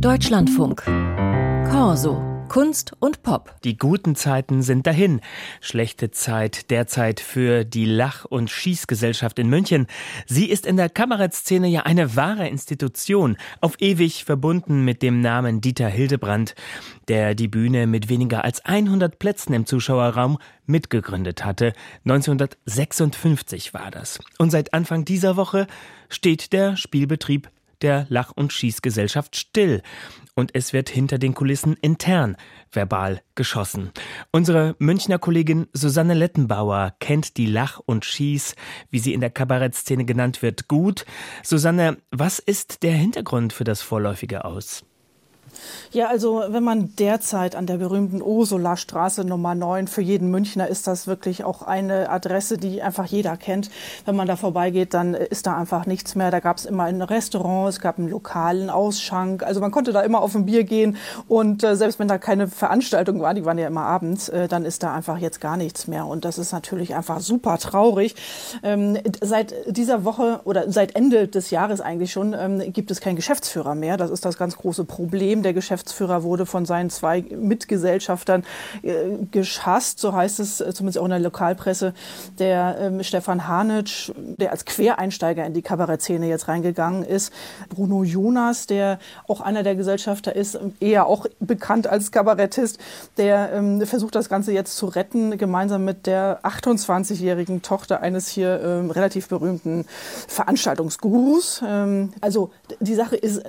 Deutschlandfunk. Corso. Kunst und Pop. Die guten Zeiten sind dahin. Schlechte Zeit derzeit für die Lach- und Schießgesellschaft in München. Sie ist in der Kabarettszene ja eine wahre Institution, auf ewig verbunden mit dem Namen Dieter Hildebrand, der die Bühne mit weniger als 100 Plätzen im Zuschauerraum mitgegründet hatte. 1956 war das. Und seit Anfang dieser Woche steht der Spielbetrieb der Lach- und Schießgesellschaft still und es wird hinter den Kulissen intern verbal geschossen. Unsere Münchner Kollegin Susanne Lettenbauer kennt die Lach- und Schieß, wie sie in der Kabarettszene genannt wird, gut. Susanne, was ist der Hintergrund für das vorläufige Aus? Ja, also wenn man derzeit an der berühmten Ursula-Straße Nummer 9, für jeden Münchner ist das wirklich auch eine Adresse, die einfach jeder kennt. Wenn man da vorbeigeht, dann ist da einfach nichts mehr. Da gab es immer ein Restaurant, es gab einen lokalen Ausschank. Also man konnte da immer auf ein Bier gehen und äh, selbst wenn da keine Veranstaltung war, die waren ja immer abends, äh, dann ist da einfach jetzt gar nichts mehr. Und das ist natürlich einfach super traurig. Ähm, seit dieser Woche oder seit Ende des Jahres eigentlich schon ähm, gibt es keinen Geschäftsführer mehr. Das ist das ganz große Problem der Geschäftsführer wurde von seinen zwei Mitgesellschaftern äh, geschasst, so heißt es äh, zumindest auch in der Lokalpresse. Der ähm, Stefan Hanitsch, der als Quereinsteiger in die Kabarettszene jetzt reingegangen ist. Bruno Jonas, der auch einer der Gesellschafter ist, eher auch bekannt als Kabarettist, der ähm, versucht das Ganze jetzt zu retten, gemeinsam mit der 28-jährigen Tochter eines hier ähm, relativ berühmten Veranstaltungsgurus. Ähm, also die Sache ist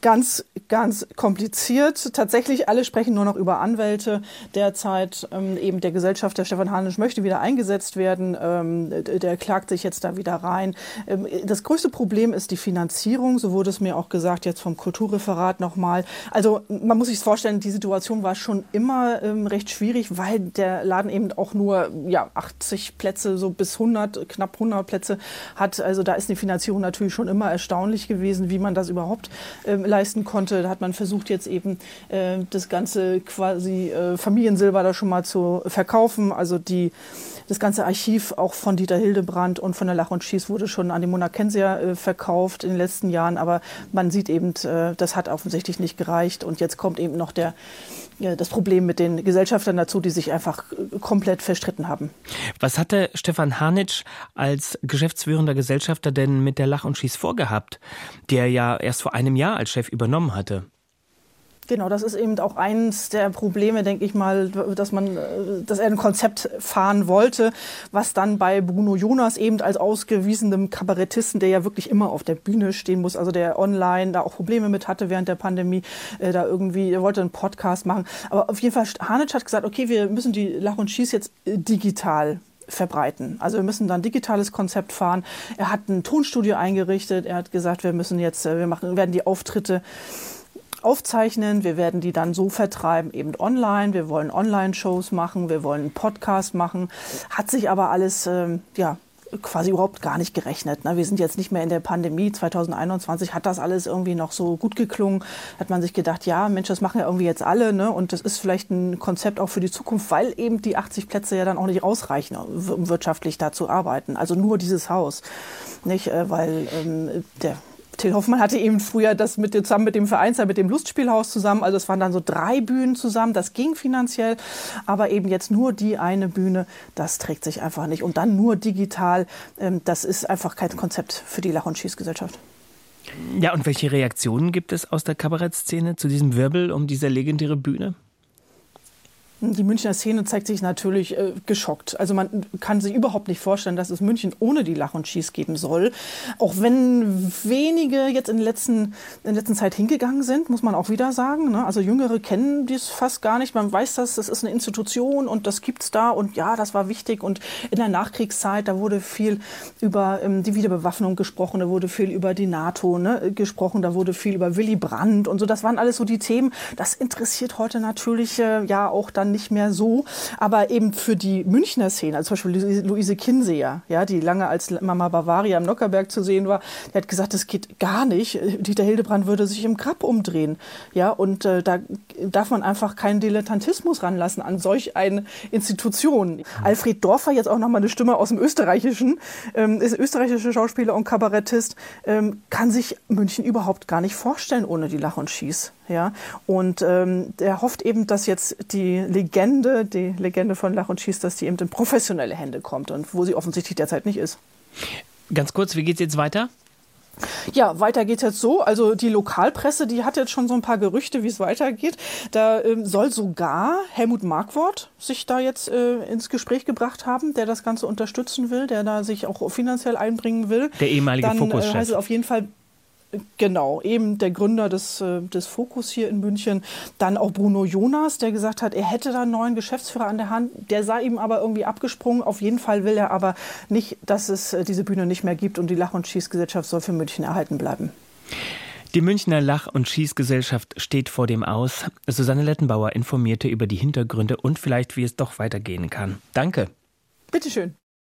ganz, ganz kompliziert. Tatsächlich, alle sprechen nur noch über Anwälte. Derzeit ähm, eben der Gesellschafter Stefan Hanisch möchte wieder eingesetzt werden. Ähm, der klagt sich jetzt da wieder rein. Ähm, das größte Problem ist die Finanzierung. So wurde es mir auch gesagt, jetzt vom Kulturreferat nochmal. Also man muss sich vorstellen, die Situation war schon immer ähm, recht schwierig, weil der Laden eben auch nur ja, 80 Plätze, so bis 100, knapp 100 Plätze hat. Also da ist die Finanzierung natürlich schon immer erstaunlich gewesen, wie man das überhaupt äh, leisten konnte. Da hat man versucht, jetzt eben äh, das ganze quasi äh, Familiensilber da schon mal zu verkaufen. Also die, das ganze Archiv auch von Dieter Hildebrand und von der Lach und Schieß wurde schon an die Mona Kensia äh, verkauft in den letzten Jahren. Aber man sieht eben, äh, das hat offensichtlich nicht gereicht. Und jetzt kommt eben noch der, ja, das Problem mit den Gesellschaftern dazu, die sich einfach äh, komplett verstritten haben. Was hatte Stefan Hanitsch als geschäftsführender Gesellschafter denn mit der Lach und Schieß vorgehabt, der ja erst vor einem Jahr als Chef übernommen hatte? Genau, das ist eben auch eins der Probleme, denke ich mal, dass man, äh, dass er ein Konzept fahren wollte, was dann bei Bruno Jonas eben als ausgewiesenem Kabarettisten, der ja wirklich immer auf der Bühne stehen muss, also der online da auch Probleme mit hatte während der Pandemie, äh, da irgendwie, er wollte einen Podcast machen. Aber auf jeden Fall, Hanitsch hat gesagt, okay, wir müssen die Lach und Schieß jetzt äh, digital verbreiten. Also wir müssen dann digitales Konzept fahren. Er hat ein Tonstudio eingerichtet. Er hat gesagt, wir müssen jetzt, wir machen, werden die Auftritte aufzeichnen, wir werden die dann so vertreiben, eben online. Wir wollen Online-Shows machen, wir wollen einen Podcast machen. Hat sich aber alles, ähm, ja, quasi überhaupt gar nicht gerechnet. Ne? Wir sind jetzt nicht mehr in der Pandemie. 2021 hat das alles irgendwie noch so gut geklungen. Hat man sich gedacht, ja, Mensch, das machen ja irgendwie jetzt alle. Ne? Und das ist vielleicht ein Konzept auch für die Zukunft, weil eben die 80 Plätze ja dann auch nicht ausreichen, um wirtschaftlich da zu arbeiten. Also nur dieses Haus. Nicht, äh, weil ähm, der Till Hoffmann hatte eben früher das mit, zusammen mit dem Vereinsheim, mit dem Lustspielhaus zusammen. Also es waren dann so drei Bühnen zusammen. Das ging finanziell. Aber eben jetzt nur die eine Bühne, das trägt sich einfach nicht. Und dann nur digital, ähm, das ist einfach kein Konzept für die Lach- und Schießgesellschaft. Ja, und welche Reaktionen gibt es aus der Kabarettszene zu diesem Wirbel um diese legendäre Bühne? Die Münchner Szene zeigt sich natürlich äh, geschockt. Also man kann sich überhaupt nicht vorstellen, dass es München ohne die Lach und Schieß geben soll. Auch wenn wenige jetzt in, letzten, in der letzten Zeit hingegangen sind, muss man auch wieder sagen. Ne? Also Jüngere kennen dies fast gar nicht. Man weiß das, das ist eine Institution und das gibt's da und ja, das war wichtig. Und in der Nachkriegszeit, da wurde viel über ähm, die Wiederbewaffnung gesprochen, da wurde viel über die NATO ne, gesprochen, da wurde viel über Willy Brandt und so. Das waren alles so die Themen. Das interessiert heute natürlich äh, ja auch dann nicht mehr so. Aber eben für die Münchner Szene, also zum Beispiel Luise Kinseer, ja, die lange als Mama Bavaria am Nockerberg zu sehen war, die hat gesagt, das geht gar nicht. Dieter Hildebrand würde sich im Grab umdrehen. Ja, und äh, da darf man einfach keinen Dilettantismus ranlassen an solch eine Institution. Alfred Dorfer, jetzt auch nochmal eine Stimme aus dem Österreichischen, ähm, ist österreichischer Schauspieler und Kabarettist, ähm, kann sich München überhaupt gar nicht vorstellen ohne die Lach und Schieß. Ja, und ähm, er hofft eben, dass jetzt die Legende, die Legende von Lach und Schieß, dass die eben in professionelle Hände kommt und wo sie offensichtlich derzeit nicht ist. Ganz kurz, wie geht es jetzt weiter? Ja, weiter geht jetzt so. Also die Lokalpresse, die hat jetzt schon so ein paar Gerüchte, wie es weitergeht. Da ähm, soll sogar Helmut Markwort sich da jetzt äh, ins Gespräch gebracht haben, der das Ganze unterstützen will, der da sich auch finanziell einbringen will. Der ehemalige Dann Fokus äh, heißt es auf jeden Fall Genau, eben der Gründer des, äh, des Fokus hier in München. Dann auch Bruno Jonas, der gesagt hat, er hätte da einen neuen Geschäftsführer an der Hand. Der sei ihm aber irgendwie abgesprungen. Auf jeden Fall will er aber nicht, dass es äh, diese Bühne nicht mehr gibt und die Lach- und Schießgesellschaft soll für München erhalten bleiben. Die Münchner Lach- und Schießgesellschaft steht vor dem Aus. Susanne Lettenbauer informierte über die Hintergründe und vielleicht, wie es doch weitergehen kann. Danke. Bitteschön.